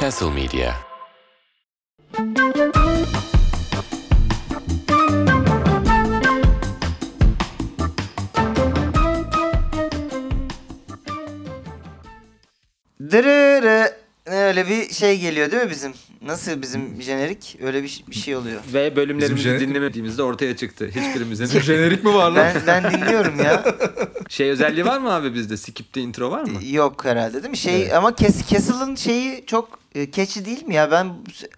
Castle Media. Dırırı. Öyle bir şey geliyor değil mi bizim? Nasıl bizim jenerik? Öyle bir, bir şey oluyor. Ve bölümlerimizi Bizim jenerik- dinlemediğimizde ortaya çıktı. Hiçbirimizin Jenerik mi var lan? Ben, ben dinliyorum ya. şey özelliği var mı abi bizde? Skip'te intro var mı? Yok herhalde değil mi? Şey Evet. ama Kes, Castle'ın şeyi çok e, catchy değil mi ya? Ben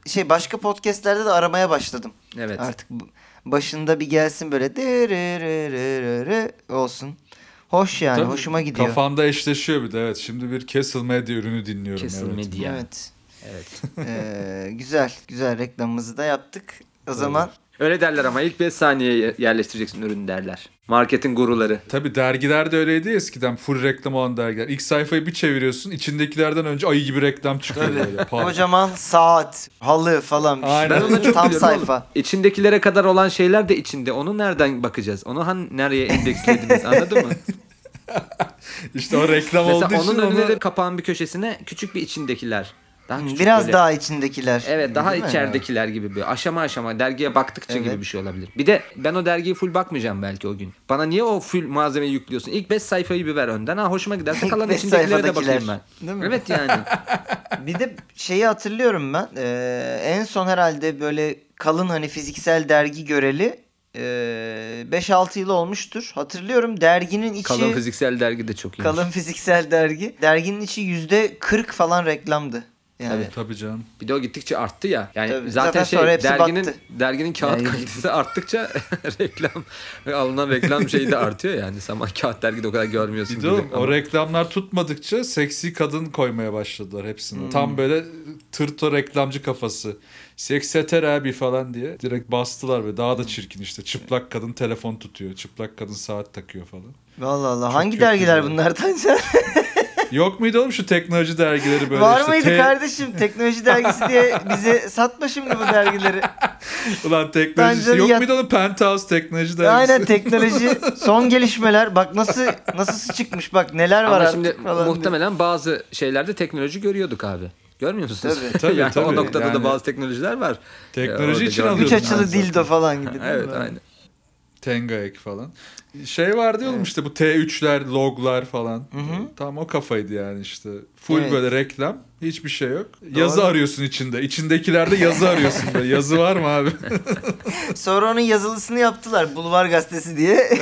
şey başka podcastlerde de aramaya başladım. Evet. Artık bu- başında bir gelsin böyle dırırırırırı olsun. Hoş yani, Tabii, hoşuma gidiyor. Kafamda eşleşiyor bir de evet. Şimdi bir Castle Media ürünü dinliyorum. Castle evet. Media. Evet. Evet. Ee, güzel, güzel reklamımızı da yaptık. O zaman Öyle derler ama ilk 5 saniye yerleştireceksin ürün derler. Marketin guruları. Tabii dergiler de öyleydi eskiden full reklam olan dergiler. İlk sayfayı bir çeviriyorsun içindekilerden önce ayı gibi reklam çıkıyor böyle. Kocaman saat, halı falan şey. Aynen. Ben ona çok Tam gülüyorum oğlum. sayfa. İçindekilere kadar olan şeyler de içinde. Onu nereden bakacağız? Onu han nereye endekslediniz anladın mı? İşte o reklam olduğu Mesela için onun önüne onu... de kapağın bir köşesine küçük bir içindekiler. Daha küçük Biraz böyle. daha içindekiler. Evet daha Değil mi? içeridekiler gibi bir aşama aşama dergiye baktıkça Evet. gibi bir şey olabilir. Bir de ben o dergiyi full bakmayacağım belki o gün. Bana niye o full malzemeyi yüklüyorsun? İlk 5 sayfayı bir ver önden. Ha hoşuma giderse İlk kalan beş içindekilere de sayfadakiler. bakayım ben. Değil mi? Evet yani. Bir de şeyi hatırlıyorum ben. Ee, en son herhalde böyle kalın hani fiziksel dergi göreli ee, 5-6 yıl olmuştur. Hatırlıyorum derginin içi Kalın fiziksel dergi de çok iyi. kalın fiziksel dergi. Derginin içi %40 falan reklamdı. Yani. Tabii canım. Bir de o gittikçe arttı ya. Yani Tabii. zaten, Zaten şey derginin battı. derginin kağıt Yani- kalitesi arttıkça reklam alınan reklam şeyi de artıyor yani. Sen kağıt dergide o kadar görmüyorsun. Bir de oğlum, o reklamlar tutmadıkça seksi kadın koymaya başladılar hepsini. Hmm. Tam böyle tırto reklamcı kafası. Sekseter abi falan diye direkt bastılar ve daha da çirkin işte. Çıplak kadın telefon tutuyor. Çıplak kadın saat takıyor falan. Allah Allah. Hangi kötü dergiler ya. bunlardan sen? Yok muydu oğlum şu teknoloji dergileri böyle Var işte. mıydı T- kardeşim? Teknoloji dergisi diye bize satma şimdi bu dergileri. Ulan teknoloji. Bence Yok yat- muydu oğlum Penthouse teknoloji dergisi? Aynen teknoloji son gelişmeler. Bak nasıl nasıl çıkmış bak neler var Ama artık şimdi falan. diye. muhtemelen bazı şeylerde teknoloji görüyorduk abi. Görmüyor musunuz? Tabii. Tabii, yani o tabii. noktada Yani- da bazı teknolojiler var. Teknoloji orada için gördüm. Üç açılı dildo falan gibi. değil mi? Evet aynı. Tenga ek falan. Şey vardı ya oğlum işte bu T3'ler, loglar falan. Tam o kafaydı yani işte. Full Evet. böyle reklam. Hiçbir şey yok. Yazı arıyorsun içinde. İçindekilerde yazı arıyorsun böyle. Yazı var mı abi? Sonra onun yazılısını yaptılar. Bulvar gazetesi diye.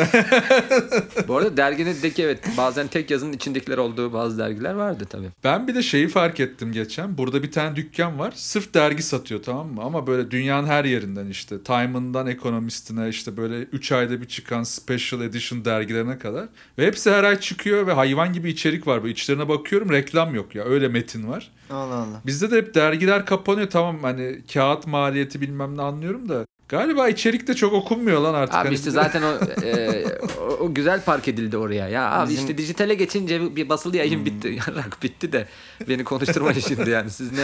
Bu arada dergideki evet bazen tek yazının içindekiler olduğu bazı dergiler vardı tabii. Ben bir de şeyi fark ettim geçen. Burada bir tane dükkan var. Sırf dergi satıyor tamam mı? Ama böyle dünyanın her yerinden işte. Time'ından Economist'ine işte böyle 3 ayda bir çıkan special edition dergilerine kadar. Ve hepsi her ay çıkıyor ve hayvan gibi içerik var. Böyle içlerine bakıyorum reklam yok ya. Öyle metin var. Allah Allah. Bizde de hep dergiler kapanıyor tamam hani kağıt maliyeti bilmem ne anlıyorum da galiba içerik de çok okunmuyor lan artık. Abi Hani işte zaten o, e, o, o güzel park edildi oraya. Ya abi Bizim- işte dijitale geçince bir basılı yayın bitti. Yarak bitti de beni konuşturmayın şimdi yani. Siz ne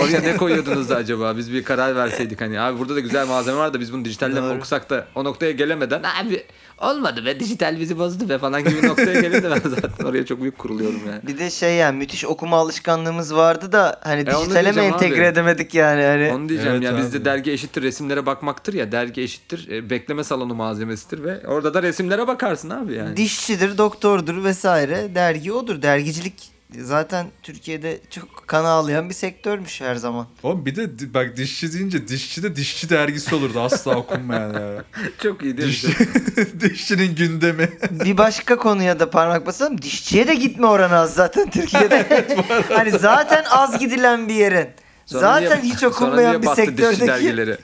oraya ne koyuyordunuz da acaba? Biz bir karar verseydik hani. Abi burada da güzel malzeme var da biz bunu dijitalde mi Doğru. okusak da o noktaya gelemeden abi olmadı be dijital bizi bozdu be falan gibi noktaya gelince ben zaten oraya çok büyük kuruluyorum yani. Bir de şey yani müthiş okuma alışkanlığımız vardı da hani E, dijitale mi entegre abi. edemedik yani hani. Onu diyeceğim Evet ya abi. bizde dergi eşittir resimlere bakmaktır ya dergi eşittir e, bekleme salonu malzemesidir ve orada da resimlere bakarsın abi yani. Dişçidir, doktordur vesaire. Dergi odur. Dergicilik zaten Türkiye'de çok kan ağlayan bir sektörmüş her zaman. Oğlum bir de di- bak dişçi deyince dişçi de dişçi dergisi olurdu asla okunmayan ya. Çok iyi değil? Dişçi, dişçinin gündemi. Bir başka konuya da parmak basalım. Dişçiye de gitme oranı az zaten Türkiye'de. hani zaten az gidilen bir yerin. Sonra zaten niye- hiç okunmayan bir sektördeki. dergileri?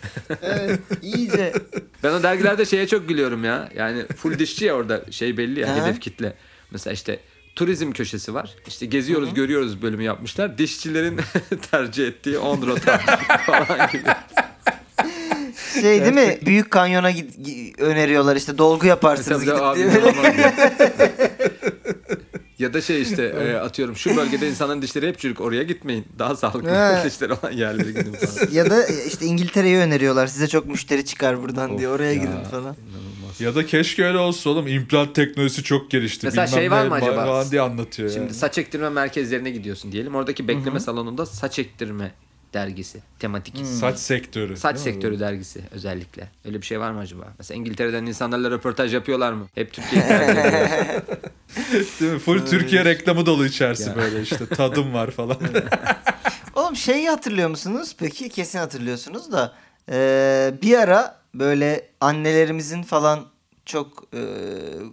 evet, iyice. Ben o dergilerde şeye çok gülüyorum ya. Yani full dişçi ya orada şey belli ya Ha. hedef kitle. Mesela işte turizm köşesi var. İşte geziyoruz görüyoruz bölümü yapmışlar. Dişçilerin tercih ettiği 10 rota falan gibi. Şey değil mi? Büyük kanyona öneriyorlar işte dolgu yaparsınız Tabii gidip abi, diye. ya. Da şey işte e, atıyorum şu bölgede insanların dişleri hep çürük oraya gitmeyin. Daha sağlıklı dişleri olan yerlere gidin falan. ya da işte İngiltere'yi öneriyorlar. Size çok müşteri çıkar buradan diye. Oraya ya. gidin falan. İnanılmaz. Ya da keşke öyle olsa oğlum. İmplant teknolojisi çok gelişti. Mesela Bilmem şey var mı acaba? Falan diye anlatıyor Şimdi yani. saç ektirme merkezlerine gidiyorsun diyelim. Oradaki bekleme salonunda saç ektirme dergisi. Tematik. Saç sektörü. Saç değil mi? sektörü dergisi özellikle. Öyle bir şey var mı acaba? Mesela İngiltere'den insanlarla röportaj yapıyorlar mı? Hep ediyorlar. Değil mi? Full Türkiye reklamı dolu içerisi Ya. böyle işte. Tadım var falan. Oğlum şeyi hatırlıyor musunuz? Peki kesin hatırlıyorsunuz da eee, bir ara böyle annelerimizin falan çok eee,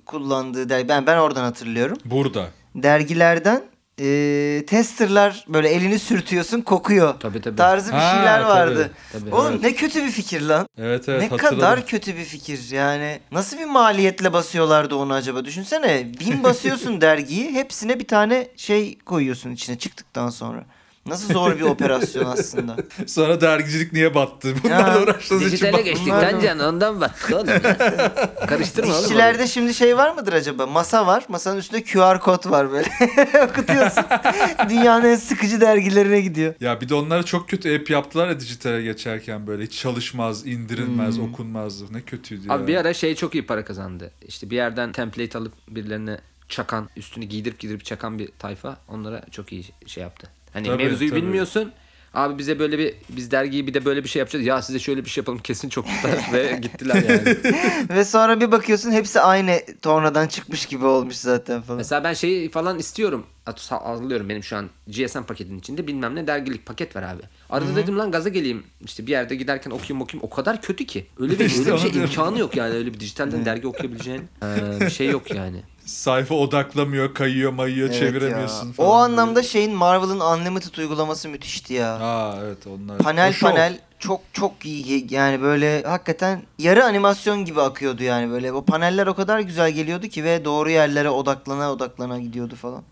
kullandığı dergi ben ben oradan hatırlıyorum. Burada. Dergilerden eee testerlar böyle elini sürtüyorsun kokuyor. Tabii, tabii. Tarzı bir Ha, şeyler tabii, vardı. tabii. Oğlum Evet. ne kötü bir fikir lan. Evet evet ne hatırladım. kadar kötü bir fikir yani. Nasıl bir maliyetle basıyorlardı onu acaba? Düşünsene bin basıyorsun dergiyi hepsine bir tane şey koyuyorsun içine çıktıktan sonra. Nasıl zor bir operasyon aslında. Sonra dergicilik niye battı? Bunlarla uğraştığınız için Dijitale battı. geçtik Bunlar- lan can ondan bak oğlum ya. Karıştırma oğlum. İşçilerde şimdi şey var mıdır acaba? Masa var. Masanın üstünde QR kod var böyle. Okutuyorsun. Dünyanın en sıkıcı dergilerine gidiyor. Ya bir de onlara çok kötü app yaptılar ya dijitale geçerken böyle. Hiç çalışmaz, indirilmez, Hmm. okunmaz. Ne kötüydü Abi ya. bir ara şey çok iyi para kazandı. İşte bir yerden template alıp birilerine çakan, üstünü giydirip giydirip çakan bir tayfa onlara çok iyi şey yaptı. Hani Tabii, mevzuyu tabii. bilmiyorsun. Abi bize böyle bir biz dergiyi bir de böyle bir şey yapacağız. Ya size şöyle bir şey yapalım kesin çok tutar ve gittiler yani. Ve sonra bir bakıyorsun hepsi aynı tornadan çıkmış gibi olmuş zaten falan. Mesela ben şeyi falan istiyorum. Alıyorum benim şu an GSM paketinin içinde bilmem ne dergilik paket var abi. Arada dedim lan gaza geleyim. İşte bir yerde giderken okuyayım okuyayım. O kadar kötü ki. Öyle bir, İşte öyle bir şey imkanı yok yani. Öyle bir dijitalden dergi okuyabileceğin ee, bir şey yok yani. Sayfa odaklamıyor, kayıyor, mayıyor, Evet çeviremiyorsun ya. falan. O anlamda şeyin Marvel'ın Unlimited uygulaması müthişti ya. Aa evet onlar. panel O şov. panel çok çok iyi yani böyle hakikaten yarı animasyon gibi akıyordu yani böyle o paneller o kadar güzel geliyordu ki ve doğru yerlere odaklana odaklana gidiyordu falan.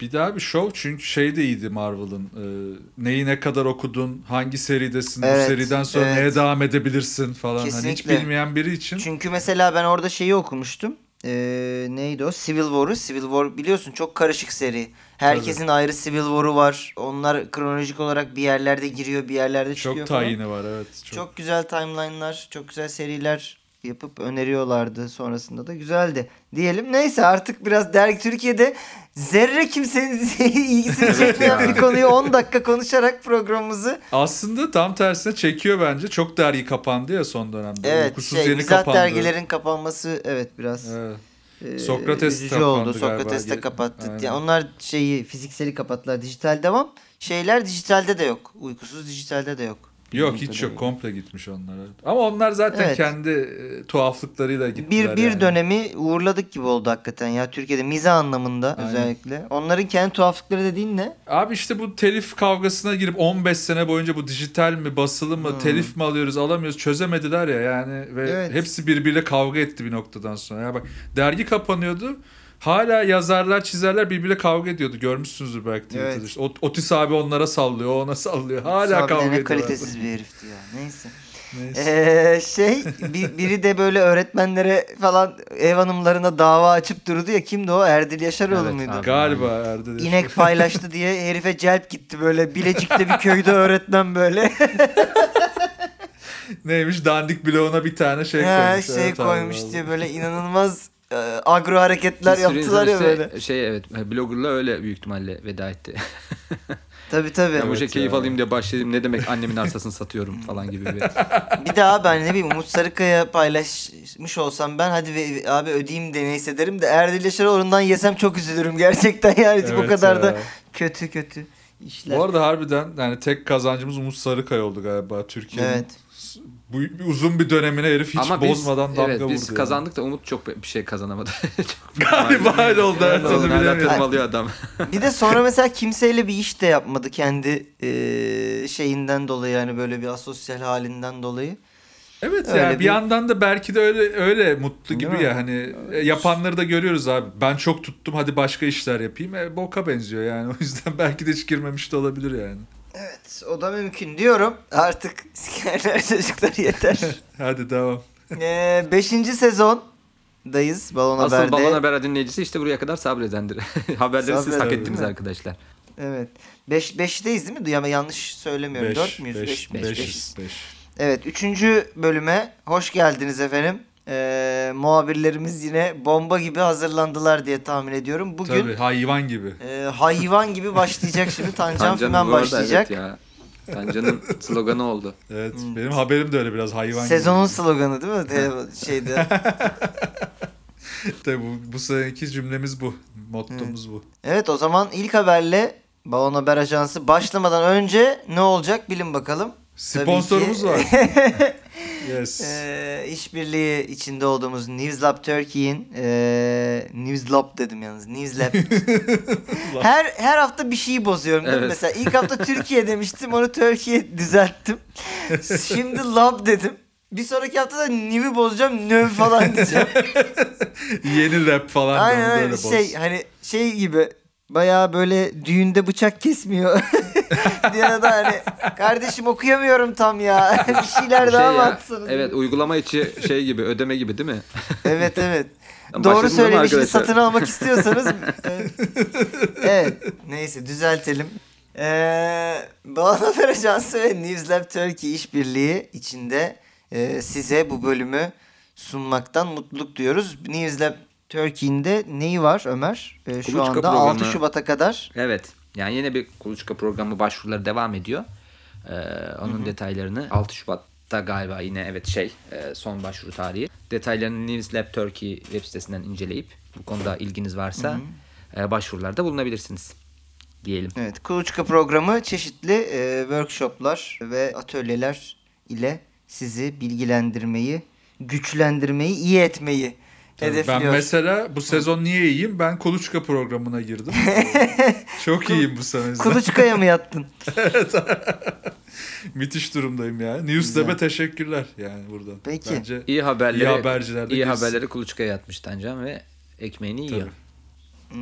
Bir daha bir show çünkü şey de iyiydi Marvel'ın. Ee, neyi ne kadar okudun, hangi seridesin, Evet, bu seriden sonra evet. neye devam edebilirsin falan. Hani hiç Kesinlikle. bilmeyen biri için. Çünkü mesela ben orada şeyi okumuştum. Ee, neydi o? Civil War'u. Civil War biliyorsun çok karışık seri. Herkesin ayrı Civil War'u var. Onlar kronolojik olarak bir yerlerde giriyor, bir yerlerde çıkıyor çok tayini var evet. Çok. Çok. güzel timeline'lar, çok güzel seriler yapıp öneriyorlardı sonrasında da güzeldi. Diyelim neyse artık biraz dergi Türkiye'de zerre kimsenin ilgisini çekmeyen bir konuyu 10 dakika konuşarak programımızı Aslında tam tersine çekiyor bence. Çok dergi kapandı ya son dönemde. evet Uykusuz şey yeni kapandı. dergilerin kapanması evet biraz Evet. e, Sokrates üzücü oldu. Sokrates de kapattı. Aynen. Yani onlar şeyi fizikseli kapattılar. Dijital devam. Şeyler dijitalde de yok. Uykusuz dijitalde de yok. Yok hiç yok. kadarıyla. Komple gitmiş onlar. Ama onlar zaten Evet. kendi e, tuhaflıklarıyla gittiler. Bir bir yani. dönemi uğurladık gibi oldu hakikaten ya Türkiye'de mizah anlamında Aynen. özellikle. Onların kendi tuhaflıkları dediğin ne? Abi işte bu telif kavgasına girip 15 sene boyunca bu dijital mi basılı mı Hmm. telif mi alıyoruz alamıyoruz çözemediler ya yani ve Evet. hepsi birbiriyle kavga etti bir noktadan sonra. Ya bak dergi kapanıyordu. Hala yazarlar, çizerler birbiriyle kavga ediyordu. Görmüşsünüzdür belki Twitter'da. Evet. İşte Ot- Otis abi onlara sallıyor, o ona sallıyor. Hala Musa abi de kavga ne ediyorlar. kalitesiz bir herifti ya. Neyse. Neyse. Ee, şey bir, biri de böyle öğretmenlere falan ev hanımlarına dava açıp durdu ya kimdi o Erdil Yaşaroğlu Evet muydu? abi. Galiba Erde de- İnek paylaştı diye herife celp gitti böyle Bilecik'te bir köyde öğretmen böyle. Neymiş dandik bloğuna bir tane şey Ha, koymuş. şey Evet abi, koymuş vallahi. diye böyle inanılmaz e, agro hareketler Bir sürü yaptılar ya böyle. Şey evet bloggerla öyle büyük ihtimalle veda etti. Tabii tabii. Ben bu şey Evet keyif ya. alayım diye başladım. Ne demek annemin arsasını satıyorum falan gibi bir. Bir daha ben ne bileyim Umut Sarıkaya paylaşmış olsam ben hadi ve- abi ödeyeyim de neyse derim de Erdil Yaşaroğlu'ndan yesem çok üzülürüm gerçekten yani o Evet kadar ya. da kötü kötü işler. Bu arada harbiden yani tek kazancımız Umut Sarıkay oldu galiba Türkiye'nin. Evet. Bu uzun bir dönemine herif hiç Ama biz, bozmadan damga evet, vurdu. biz yani. kazandık da Umut çok bir şey kazanamadı. çok Galiba öyle oldu. Evet, onu Hala tırmalıyor adam. Bir de sonra mesela kimseyle bir iş de yapmadı kendi e, şeyinden dolayı yani böyle bir asosyal halinden dolayı. Evet Öyle yani bir bir- yandan da belki de öyle öyle mutlu Değil gibi mi? ya hani e, yapanları da görüyoruz abi. Ben çok tuttum hadi başka işler yapayım. E, boka benziyor yani. O yüzden belki de hiç girmemiş de olabilir yani. Evet o da mümkün diyorum. Artık sikerler çocuklar yeter. Hadi devam. e, beşinci sezondayız Balon Asıl Haber'de. Balon Haber dinleyicisi işte buraya kadar sabredendir. Haberleri siz hak ettiniz arkadaşlar. Evet. Beş, beşteyiz değil mi? Duyama yanlış söylemiyorum. Dört müyüz? Beş, beş, beş. beş, beş. Evet. Üçüncü bölüme hoş geldiniz efendim. E, muhabirlerimiz yine bomba gibi hazırlandılar diye tahmin ediyorum. Bugün Tabii hayvan gibi. e, hayvan gibi başlayacak şimdi Tancan Tancan Fümen başlayacak. Evet ya. Tancan'ın sloganı oldu. Evet benim haberim de öyle biraz hayvan Hmm. Sezonun gibi. sloganı değil mi? Te- şeyde. Tabii bu, bu seneki cümlemiz bu. Mottomuz bu. Evet o zaman ilk haberle Balon Haber Ajansı başlamadan önce ne olacak bilin bakalım. Sponsorumuz var. Yes. Ee, işbirliği içinde olduğumuz Newslab Turkey'in ee, Newslab dedim yalnız Newslab. her her hafta bir şeyi bozuyorum? Evet. Mesela ilk hafta Türkiye demiştim onu Türkiye düzelttim. Şimdi lab dedim. Bir sonraki hafta da New'i bozacağım növ falan diyeceğim. Yeni rap falan. Aynen öyle böyle boz. şey hani şey gibi bayağı böyle düğünde bıçak kesmiyor. Diye da hani kardeşim okuyamıyorum tam ya. bir şeyler daha Şey mı ya, atsanız? evet uygulama içi şey gibi ödeme gibi değil mi? Evet evet. Doğru arkadaşlar? satın almak istiyorsanız evet. evet. Neyse düzeltelim. Ee, Haber Ajansı ve Newslab Turkey işbirliği içinde e, size bu bölümü sunmaktan mutluluk duyuyoruz. Newslab Turkey'in de neyi var Ömer? Ee, şu Kuluçka anda 6 programı. Şubat'a kadar. Evet. Yani yine bir kuluçka programı başvuruları devam ediyor. Ee, onun detaylarını 6 Şubat'ta galiba yine evet şey e, son başvuru tarihi. Detaylarını News Lab Turkey web sitesinden inceleyip bu konuda ilginiz varsa e, başvurularda bulunabilirsiniz diyelim. Evet, Kuluçka programı çeşitli e, workshoplar ve atölyeler ile sizi bilgilendirmeyi, güçlendirmeyi, iyi etmeyi Tabii hedefliyor. Ben mesela bu sezon niye iyiyim? Ben Kuluçka programına girdim. Çok iyiyim bu sene. Kuluçkaya mı yattın? Müthiş durumdayım yani. Newslab'e teşekkürler yani burada. Peki. Bence İyi haberleri, İyi haberciler iyi girsin. haberleri kuluçkaya yatmış Tancan ve ekmeğini yiyor. Tabii.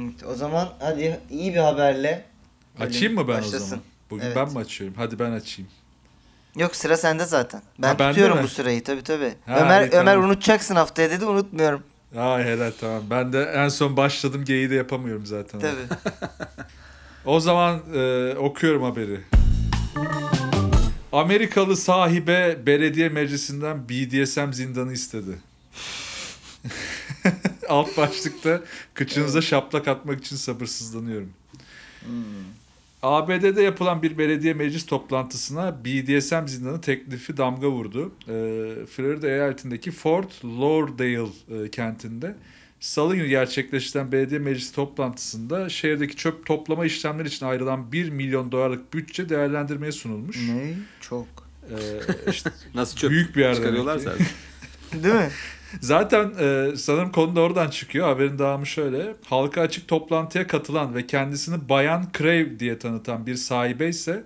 Evet, o zaman hadi iyi bir haberle açayım mı ben başlasın. o zaman? Bugün Evet. ben mi açıyorum? Hadi ben açayım. Yok sıra sende zaten. Ben Ha, tutuyorum bu sırayı tabii tabii. Ha, Ömer iyi, tamam. Ömer unutacaksın haftaya dedi unutmuyorum. Ay helal tamam. Ben de en son başladım geyiği de yapamıyorum zaten. Tabii. O zaman e, okuyorum haberi. Amerikalı sahibe belediye meclisinden BDSM zindanı istedi. Alt başlıkta kıçınıza şaplak atmak için sabırsızlanıyorum. ABD'de yapılan bir belediye meclis toplantısına BDSM zindanı teklifi damga vurdu. Ee, Florida eyaletindeki Fort Lauderdale e, kentinde Salı günü gerçekleştiren belediye meclisi toplantısında şehirdeki çöp toplama işlemleri için ayrılan 1 milyon dolarlık bütçe değerlendirmeye sunulmuş. ne? Çok. Ee, işte Nasıl çöp Büyük bir yer çıkarıyorlar zaten. Değil mi? Zaten e, sanırım konu da oradan çıkıyor. Haberin devamı şöyle. Halka açık toplantıya katılan ve kendisini Bayan Crave diye tanıtan bir sahibe ise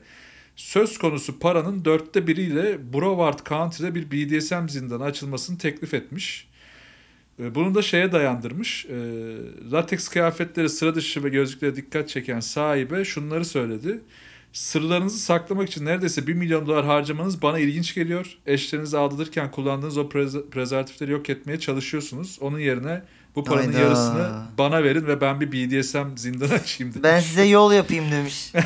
söz konusu paranın dörtte biriyle Broward County'de bir BDSM zindanı açılmasını teklif etmiş. E, Bunu da şeye dayandırmış. E, Lateks kıyafetleri sıra dışı ve gözlüklere dikkat çeken sahibe şunları söyledi. Sırlarınızı saklamak için neredeyse 1 milyon dolar harcamanız bana ilginç geliyor. Eşlerinizi aldatırken kullandığınız o prez- prezervatifleri yok etmeye çalışıyorsunuz. Onun yerine bu paranın Hayda. yarısını bana verin ve ben bir BDSM zindanı açayım dedi. Ben size yol yapayım demiş.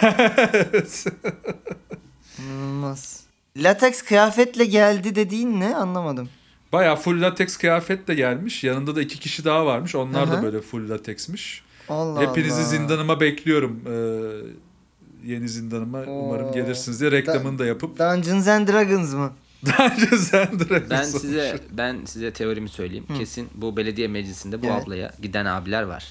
İnanılmaz. Lateks kıyafetle geldi dediğin ne anlamadım. Baya full lateks kıyafetle gelmiş. Yanında da iki kişi daha varmış. Onlar Aha. da böyle full lateksmiş. Allah Hepinizi Allah. zindanıma bekliyorum. Ee, yeni zindanıma umarım Oo. gelirsiniz diye reklamını da yapıp Dungeons and Dragons mı? Dungeons and Dragons Ben size ben size teorimi söyleyeyim. Kesin bu belediye meclisinde bu Evet. ablaya giden abiler var.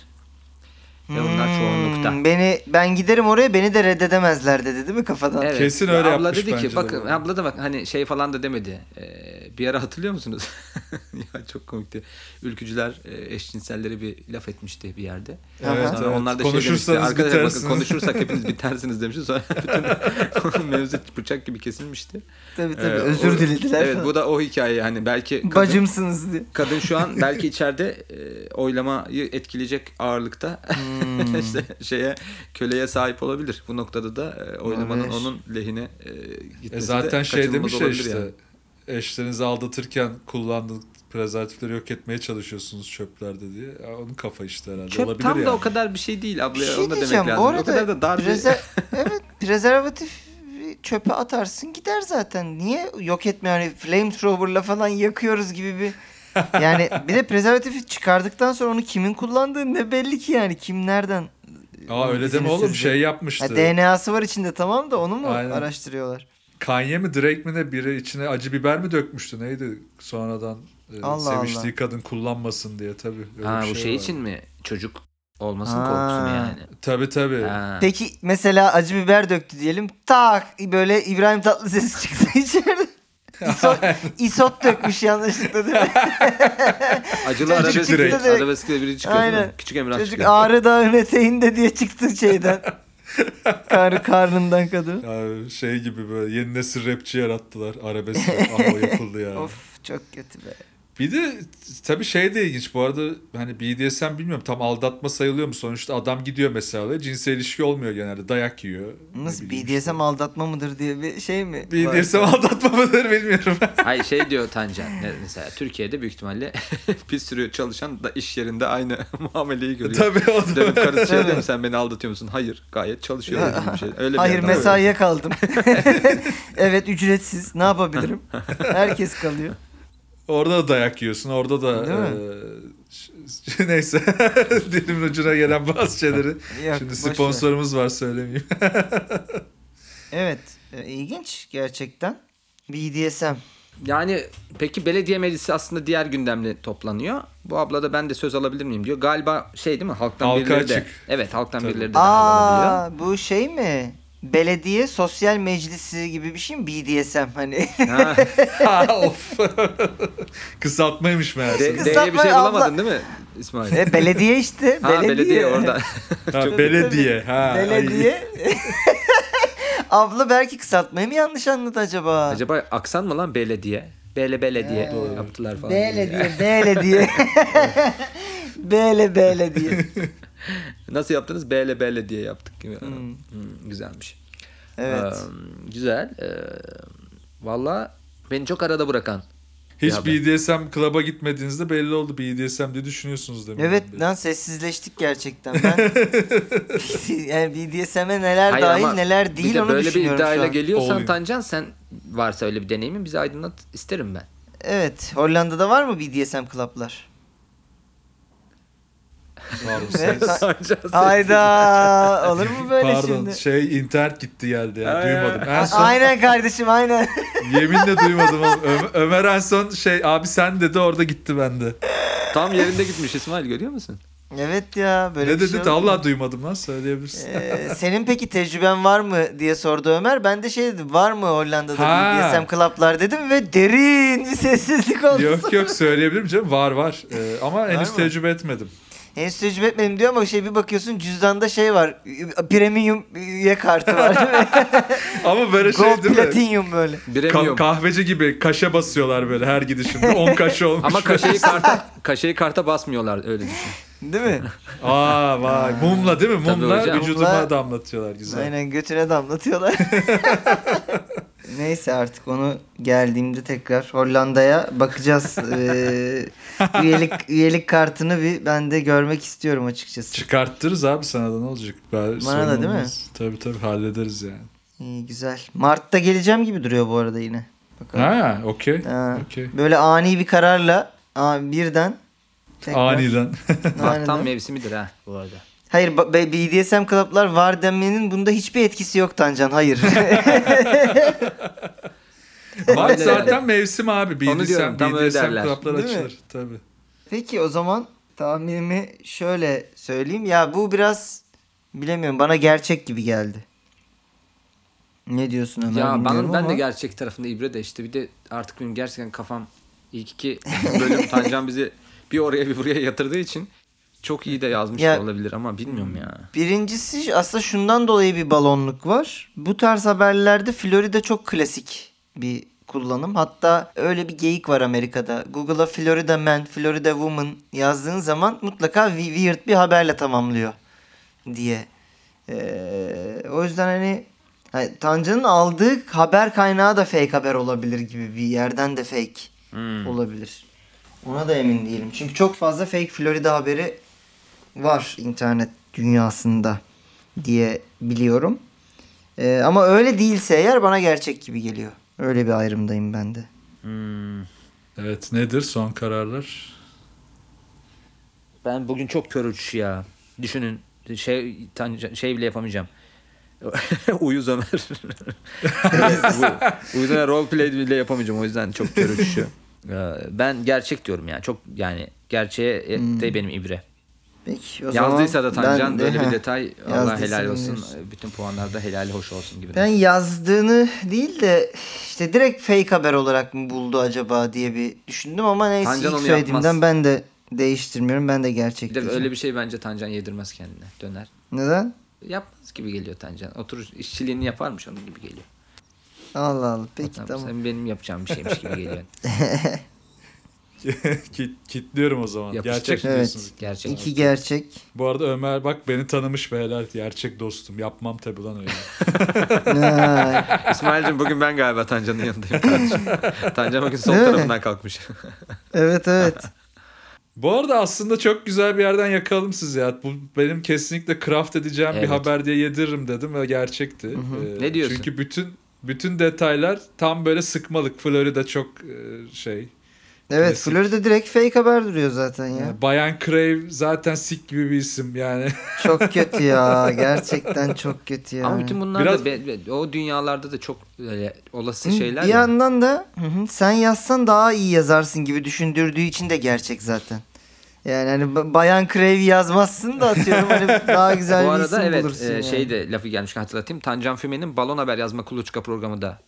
Ve bunlar çoğunlukta. Hmm, Beni ben giderim oraya beni de reddedemezler dedi değil mi kafadan? Evet. Kesin öyle abla yapmış dedi bence ki de bakın bu. abla da bak hani şey falan da demedi. Ee, bir ara hatırlıyor musunuz? ya çok komikti. Ülkücüler e, eşcinselleri bir laf etmişti bir yerde. Evet, Sonra evet. onlar da şey demişti. Arkadaşlar bakın bitersiniz." konuşursak hepiniz bitersiniz demişti. Sonra bütün mevzu bıçak gibi kesilmişti. Tabii tabii Ee, özür o- dilediler. Evet bu da o hikaye hani belki kadın, Bacımsınız diye. kadın şu an belki içeride e, oylamayı etkileyecek ağırlıkta Hmm. işte şeye köleye sahip olabilir. Bu noktada da e, oylamanın Olabilir. onun lehine e, gitmesi E de zaten şey kaçınılmaz demiş ya işte yani. eşlerinizi aldatırken kullandığınız prezervatifleri yok etmeye çalışıyorsunuz çöplerde diye. Ya onun kafa işte herhalde. Çöp Olabilir tam yani. da o kadar bir şey değil abla. Bir şey onu da diyeceğim. demek Bu lazım. arada o kadar da dar bir... prezer- evet prezervatif çöpe atarsın gider zaten. Niye yok etmiyor hani flamethrower'la falan yakıyoruz gibi bir Yani bir de prezervatifi çıkardıktan sonra onu kimin kullandığı ne belli ki yani. Kim nereden Aa öyle deme oğlum sürdü? şey yapmıştı. Ha, DNA'sı var içinde tamam da onu mu Aynen. araştırıyorlar? Kanye mi Drake mi ne biri içine acı biber mi dökmüştü neydi sonradan e, Allah seviştiği Allah. kadın kullanmasın diye tabii. Öyle ha bir bu şey şey var. için mi? Çocuk olmasın Ha. korkusu mu yani? Tabii tabii. Ha. Peki mesela acı biber döktü diyelim. Tak böyle İbrahim Tatlıses çıktı içeride. İsot, isot dökmüş yanlışlıkla değil mi? Acılı Çocuk arabesk, çıktı direkt. arabeskle biri çıkıyor değil mi? Aynen. Küçük Emrah Çocuk çıkıyor. Ağrı Dağı'nın eteğinde diye çıktı şeyden. Karı karnından kadın. Ya şey gibi böyle yeni nesil rapçi yarattılar. Arabesk ah o yapıldı ya. Of çok kötü be. Bir de tabii şey de ilginç bu arada hani BDSM bilmiyorum tam aldatma sayılıyor mu sonuçta adam gidiyor mesela cinsel ilişki olmuyor genelde dayak yiyor. Nasıl BDSM işte. aldatma mıdır diye bir şey mi? BDSM var? aldatma mıdır bilmiyorum. Hayır şey diyor Tancan mesela Türkiye'de büyük ihtimalle bir sürü çalışan da iş yerinde aynı muameleyi görüyor. tabii o da. Dönüp karısı şey diyor sen beni aldatıyor musun? Hayır gayet çalışıyor gibi bir şey. Öyle bir Hayır adam. mesaiye kaldım. evet ücretsiz. Ne yapabilirim? Herkes kalıyor. Orada da dayak yiyorsun. Orada da ş- neyse dilimin ucuna gelen bazı şeyleri. Yok, Şimdi boş ver. sponsorumuz var söylemeyeyim. Evet. e, ilginç gerçekten. BDSM. Yani peki belediye meclisi aslında diğer gündemle toplanıyor. Bu abla da ben de söz alabilir miyim diyor. Galiba şey değil mi halktan Halka birileri de. açık. Evet halktan Tabii. birileri de. Aa bu şey mi? Belediye sosyal meclisi gibi bir şey mi? BDSM hani. Ha, Ha, of. Kısaltmaymış meğerse. de, D'ye bir şey abla- bulamadın değil mi İsmail? e, belediye işte. ha belediye, orada. Ha, belediye. Ha. Belediye. Abla belki kısaltmayı mı yanlış anladı acaba? Acaba aksan mı lan belediye? Bele belediye yaptılar falan. Belediye, belediye. Bele belediye. Nasıl yaptınız? Bele belediye yaptık gibi. Hmm, güzelmiş. Evet. Ee, güzel. Ee, Valla beni çok arada bırakan. Hiç Ya BDSM klaba gitmediğinizde belli oldu. BDSM diye düşünüyorsunuz demek. Evet lan sessizleştik gerçekten. Ben yani BDSM'e neler Hayır dahil neler değil bir de onu böyle bir düşünüyorum şu iddiayla an. geliyorsan Oluyor. Tancan sen varsa öyle bir deneyimin bizi aydınlat isterim ben. Evet. Hollanda'da var mı BDSM klaplar? Pardon, Hayda. Olur mu böyle Pardon şimdi? şey internet gitti geldi ya duymadım. En son Aynen kardeşim aynen. yeminle duymadım oğlum. Ö- Ömer en son şey abi sen dedi orada gitti bende. Tam yerinde gitmiş İsmail görüyor musun? evet ya böyle ne bir dedi şey de olur mu? Allah duymadım lan söyleyebilirsin. Ee, senin peki tecrüben var mı diye sordu Ömer. Ben de şey dedim var mı Hollanda'da Ha. BDSM klaplar dedim ve derin bir sessizlik oldu. yok yok söyleyebilirim canım var var. Ee, ama henüz mı? tecrübe etmedim. Henüz tecrübe etmedim diyor ama şey bir bakıyorsun cüzdanda şey var. Premium üye kartı var? Ama böyle şey Gold değil mi? Platinum böyle. Ka- kahveci gibi kaşe basıyorlar böyle her gidişinde. 10 kaşe olmuş. Ama kaşeyi karta kaşeyi karta basmıyorlar öyle düşün. Değil mi? Aa vay mumla değil mi? Tabii Mumla hocam. vücuduma Mumla- damlatıyorlar güzel. Aynen götüne damlatıyorlar. Neyse artık onu geldiğimde tekrar Hollanda'ya bakacağız. Ee, üyelik üyelik kartını bir ben de görmek istiyorum açıkçası. Çıkarttırız abi sana da ne olacak? Ben, Bana da değil mi? Tabii tabii hallederiz yani. İyi güzel. Mart'ta geleceğim gibi duruyor bu arada yine. Bakalım. Ha okey. Ha, Okey. Böyle ani bir kararla birden tekrar- Aniden. Bak tam Aniden. mevsimidir ha bu arada. Hayır BDSM klaplar var demenin bunda hiçbir etkisi yok Tancan. Hayır. Öyle zaten mevsim abi. BDSM, Onu diyorum, tam BDSM klaplar Değil mi? açılır. Tabii. Peki o zaman tahminimi şöyle söyleyeyim. Ya bu biraz bilemiyorum bana gerçek gibi geldi. Ne diyorsun Ömer ya ben, ben ama. de gerçek tarafında ibre de işte bir de artık benim gerçekten kafam ilk iki bölüm Tancan bizi bir oraya bir buraya yatırdığı için çok iyi de yazmış Ya- olabilir ama bilmiyorum ya. Birincisi aslında şundan dolayı bir balonluk var. Bu tarz haberlerde Florida çok klasik bir kullanım. Hatta öyle bir geyik var Amerika'da. Google'a Florida Man, Florida Woman yazdığın zaman mutlaka we- weird bir haberle tamamlıyor diye. Ee, o yüzden hani, hani Tancan'ın aldığı haber kaynağı da fake haber olabilir gibi bir yerden de fake Hmm. olabilir. Ona da emin değilim. Çünkü çok fazla fake Florida haberi var internet dünyasında diye biliyorum. Ee, ama öyle değilse eğer bana gerçek gibi geliyor. Öyle bir ayrımdayım ben de. Hmm. Evet nedir son kararlar? Ben bugün çok kör uçuş ya. Düşünün şey şey bile yapamayacağım. Uyuz Ömer. Uyuz Ömer roleplay bile yapamayacağım o yüzden çok kör uçuşu. Ee, Ben gerçek diyorum yani. Çok yani gerçeğe de benim ibre. Peki o zaman Yazdıysa da Tancan ben böyle bir heh, detay Allah helal olsun. dinliyoruz. Bütün puanlarda helali hoş olsun gibi. Ben yazdığını değil de işte direkt fake haber olarak mı buldu acaba diye bir düşündüm ama neyse Tancan ilk söylediğimden yapmaz. ben de değiştirmiyorum. Ben de gerçek Bir de öyle bir şey bence Tancan yedirmez kendine. Döner. Neden? Yapmaz gibi geliyor Tancan. Oturur işçiliğini yaparmış onun gibi geliyor. Allah Allah. Peki Tamam, tamam. Sen benim yapacağım bir şeymiş gibi geliyor. Kit, kitliyorum o zaman. Yapıştır. Gerçek mi Evet. diyorsunuz? Gerçek. İki gerçek. Bu arada Ömer bak beni tanımış ve helal gerçek dostum. Yapmam tabi lan öyle. İsmail'cim bugün ben galiba Tancan'ın yanındayım kardeşim. Tancan bugün sol tarafından kalkmış. evet evet. Bu arada aslında çok güzel bir yerden yakaladım sizi ya. Bu benim kesinlikle craft edeceğim Evet. bir haber diye yediririm dedim ve gerçekti. Ee, Ne diyorsun? Çünkü bütün bütün detaylar tam böyle sıkmalık. Florida çok e, şey. Evet Klasik. Florida direkt fake haber duruyor zaten ya. Yani Bayan Crave zaten sik gibi bir isim yani. Çok kötü ya. Gerçekten çok kötü ya. Ama bütün bunlar Biraz- da be- be- o dünyalarda da çok öyle olası şeyler. Bir ya. yandan da hı hı, sen yazsan daha iyi yazarsın gibi düşündürdüğü için de gerçek zaten. Yani hani ba- Bayan Crave yazmazsın da atıyorum hani daha güzel Bu bir arada isim evet bulursun. e, yani. şey de lafı gelmişken hatırlatayım. Tancan Füme'nin balon haber yazma kuluçka programı da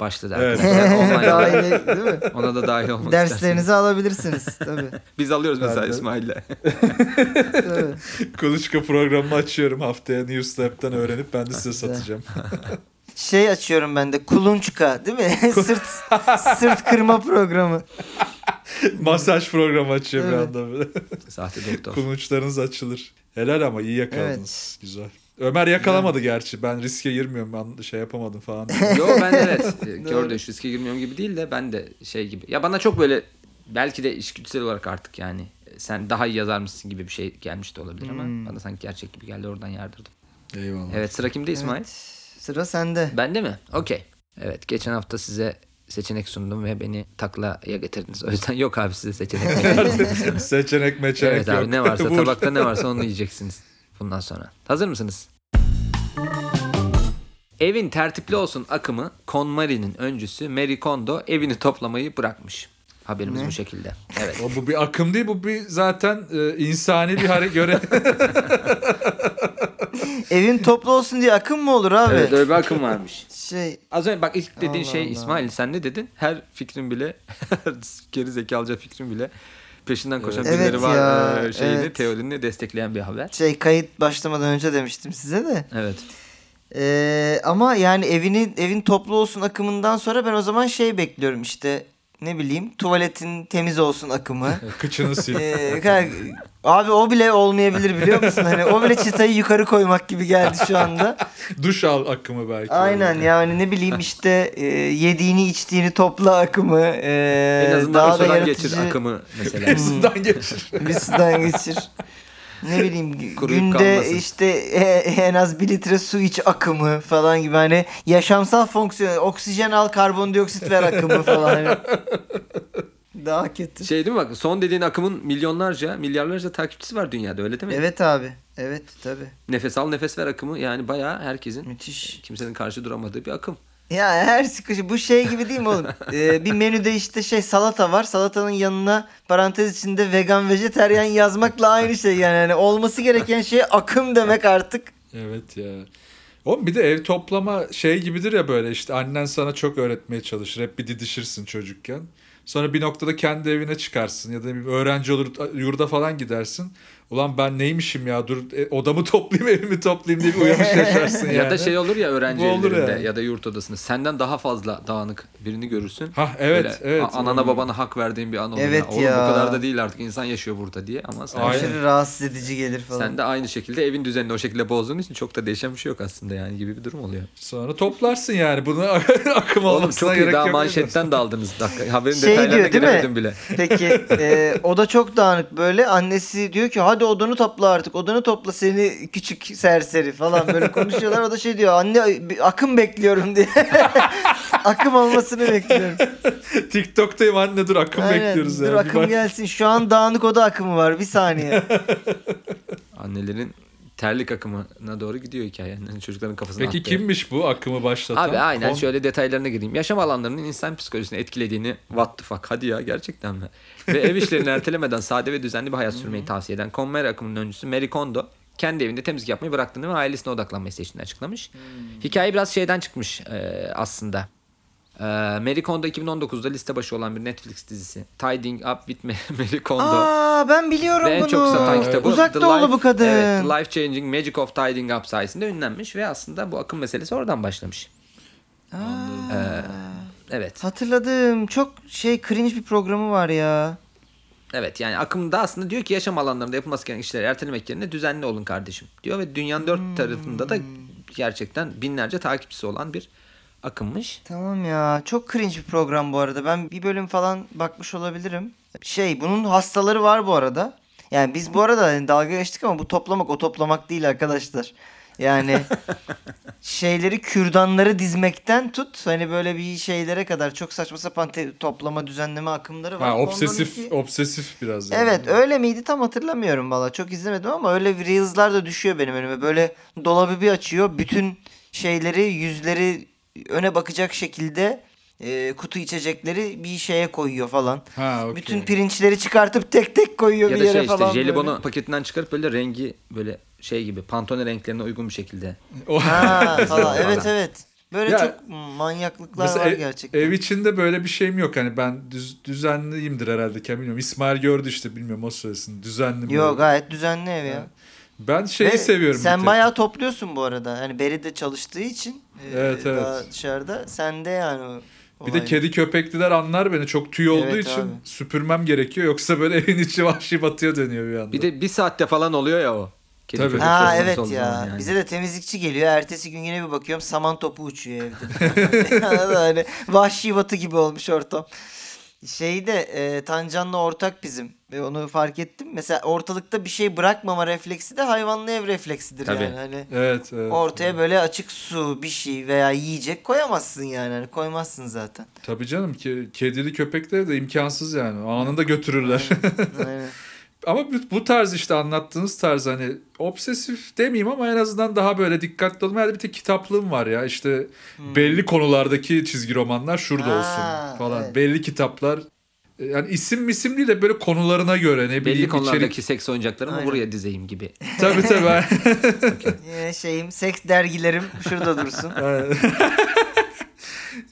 başladı. Evet. Online Dahil değil mi? Ona da dahil olmak Derslerinizi isterseniz. alabilirsiniz tabii. Biz alıyoruz mesela. İsmail'le. Kuluçka programı açıyorum haftaya News Lab'den öğrenip ben de size satacağım. Şey açıyorum ben de kulunçka değil mi? sırt sırt kırma programı. Masaj programı açıyor bir Evet. anda böyle. Sahte doktor. Kulunçlarınız açılır. Helal ama iyi yakaladınız. Güzel. Ömer yakalamadı gerçi. Ben riske girmiyorum. Ben şey yapamadım falan. Yo ben evet e, gördüm şu riske girmiyorum gibi değil de ben de şey gibi. Ya bana çok böyle belki de işgüdüsel olarak artık yani e, sen daha iyi yazarmışsın gibi bir şey gelmiş de olabilir ama Hmm. bana sanki gerçek gibi geldi oradan yardırdım. Eyvallah. Evet sıra kimde İsmail? Evet. Sıra sende. Bende mi? Okey. Evet geçen hafta size seçenek sundum ve beni taklaya getirdiniz. O yüzden yok abi size seçenek. Seçenek meçenek evet yok. abi ne varsa tabakta ne varsa onu yiyeceksiniz bundan sonra. Hazır mısınız? Evin tertipli olsun akımı KonMari'nin öncüsü Mary Kondo evini toplamayı bırakmış. Haberimiz Ne? bu şekilde. Evet. O, bu bir akım değil. Bu bir zaten e, insani bir hareket göre. Evin toplu olsun diye akım mı olur abi? Evet öyle bir akım varmış. Şey Az önce bak ilk dediğin Allah şey Allah. İsmail sen ne dedin? Her fikrin bile geri zekalıca fikrin bile peşinden koşan Evet birileri var ya, şeyini evet. teorini destekleyen bir haber. şey kayıt başlamadan önce demiştim size de. Evet. Ee, ama yani evinin evin toplu olsun akımından sonra ben o zaman şey bekliyorum işte ne bileyim tuvaletin temiz olsun akımı. Kıçını sil. Ee, abi o bile olmayabilir biliyor musun? Hani o bile çıtayı yukarı koymak gibi geldi şu anda. Duş al akımı belki. Aynen yani ne bileyim işte e, yediğini içtiğini topla akımı. e, en azından daha bir da yaratıcı geçir akımı mesela. Sudan geçir. bir sudan geçir. Ne bileyim Kuruyup günde kalmasın. işte e, en az bir litre su iç akımı falan gibi hani yaşamsal fonksiyon oksijen al karbondioksit ver akımı falan. Hani. Daha kötü. şey değil mi bak son dediğin akımın milyonlarca milyarlarca takipçisi var dünyada öyle değil mi? Evet abi. Evet tabi. Nefes al nefes ver akımı yani bayağı herkesin Müthiş. kimsenin karşı duramadığı bir akım. Ya her sıkışı bu şey gibi değil mi oğlum? Ee, bir menüde işte şey salata var. Salatanın yanına parantez içinde vegan vejeteryan yazmakla aynı şey yani. yani olması gereken şey akım demek artık. Evet ya. Oğlum bir de ev toplama şey gibidir ya böyle işte annen sana çok öğretmeye çalışır. Hep bir didişirsin çocukken. Sonra bir noktada kendi evine çıkarsın ya da bir öğrenci olur yurda falan gidersin. Ulan ben neymişim ya dur e, odamı toplayayım evimi toplayayım diye bir uyanış yaşarsın yani. Ya da şey olur ya öğrenci olur evlerinde yani. ya da yurt odasında senden daha fazla dağınık birini görürsün. Ha evet Böyle evet. a- Anana babana hak verdiğin bir an olur. Evet Oğlum ya. bu kadar da değil artık insan yaşıyor burada diye ama sen. Aşırı rahatsız edici gelir falan. sen de aynı şekilde evin düzenini o şekilde bozduğun için çok da değişen bir şey yok aslında yani gibi bir durum oluyor. Sonra toplarsın yani bunu akım Oğlum olmasına çok iyi daha manşetten daldınız. Dakika, haberin Şey detaylarına diyor, değil mi? giremedim bile. Peki e, o da çok dağınık böyle. Annesi diyor ki hadi odanı topla artık. Odanı topla seni küçük serseri falan böyle konuşuyorlar. O da şey diyor anne akım bekliyorum diye. akım olmasını bekliyorum. TikTok'tayım anne dur akım Aynen, bekliyoruz dur ya. Akım gelsin. Şu an dağınık oda akımı var. Bir saniye. Annelerin terlik akımına doğru gidiyor hikaye. Yani çocukların kafasına Peki atlıyor. kimmiş bu akımı başlatan? Abi aynen Kon- şöyle detaylarına gireyim. Yaşam alanlarının insan psikolojisini etkilediğini what the fuck hadi ya gerçekten mi? Ve ev işlerini ertelemeden sade ve düzenli bir hayat sürmeyi tavsiye eden Conmer akımının öncüsü Mary Kondo kendi evinde temizlik yapmayı bıraktığını ve ailesine odaklanmayı seçtiğini açıklamış. Hikaye biraz şeyden çıkmış e, aslında. E, Mary Kondo 2019'da liste başı olan bir Netflix dizisi. Tidying Up with Mary Kondo. Aa ben biliyorum Ve en bunu. çok satan kitabı Uzak Doğulu Life- bu kadın. Evet, The Life Changing Magic of Tidying Up sayesinde ünlenmiş ve aslında bu akım meselesi oradan başlamış. Ee, evet. Hatırladım. Çok şey cringe bir programı var ya. Evet yani akımda aslında diyor ki yaşam alanlarında yapılması gereken işleri ertelemek yerine düzenli olun kardeşim diyor ve dünyanın dört tarafında da gerçekten binlerce takipçisi olan bir akımmış. Tamam ya. Çok cringe bir program bu arada. Ben bir bölüm falan bakmış olabilirim. Şey bunun hastaları var bu arada. Yani biz bu arada hani dalga geçtik ama bu toplamak o toplamak değil arkadaşlar. Yani şeyleri kürdanları dizmekten tut hani böyle bir şeylere kadar çok saçma sapan te- toplama düzenleme akımları var. Ha, Ondan obsesif iki- obsesif biraz. yani. Evet öyle miydi tam hatırlamıyorum valla. Çok izlemedim ama öyle reels'lar da düşüyor benim önüme. Böyle dolabı bir açıyor. Bütün şeyleri yüzleri öne bakacak şekilde e, kutu içecekleri bir şeye koyuyor falan. Ha, okey. Bütün pirinçleri çıkartıp tek tek koyuyor Ya bir da yere şey işte falan. jelibonu böyle. paketinden çıkarıp böyle rengi böyle şey gibi pantone renklerine uygun bir şekilde. Ha falan evet evet. Böyle Ya, çok manyaklıklar Mesela var ev- gerçekten. Ev içinde böyle bir şeyim yok. Hani ben düz, düzenliyimdir herhalde. Kim bilmiyorum. İsmail gördü işte bilmiyorum o söylesin. Düzenli mi? Yok gayet düzenli ev ya. Ben şeyi Ve seviyorum. Sen bayağı topluyorsun bu arada. Hani Beri'de çalıştığı için e, Evet, evet. daha dışarıda sende yani o Bir de kedi köpekliler anlar beni. Çok tüy olduğu Evet için abi. süpürmem gerekiyor. Yoksa böyle evin içi vahşi batıya dönüyor bir anda. Bir de bir saatte falan oluyor ya o. Kedi Tabii. Ha evet ya. yani. Bize de temizlikçi geliyor. Ertesi gün yine bir bakıyorum saman topu uçuyor evde. Hani vahşi batı gibi olmuş ortam. Şeyde e, Tancan'la ortak bizim. Ve onu fark ettim. Mesela ortalıkta bir şey bırakmama refleksi de hayvanlı ev refleksidir Tabii. yani. Hani Evet, evet. ortaya böyle açık su bir şey veya yiyecek koyamazsın yani. Hani koymazsın zaten. Tabii canım ki kedili köpekleri de imkansız yani. Anında götürürler. Aynen. ama bu, bu tarz işte anlattığınız tarz hani obsesif demeyeyim ama en azından daha böyle dikkatli olmaya bir tek kitaplığım var ya. İşte belli konulardaki çizgi romanlar şurada Hmm. Ha, olsun falan. evet. Belli kitaplar yani isim misim değil de böyle konularına göre ne Belli bileyim konulardaki içerik. seks oyuncaklarımı Aynen. buraya dizeyim gibi. tabii tabii. Yine şeyim seks dergilerim şurada dursun.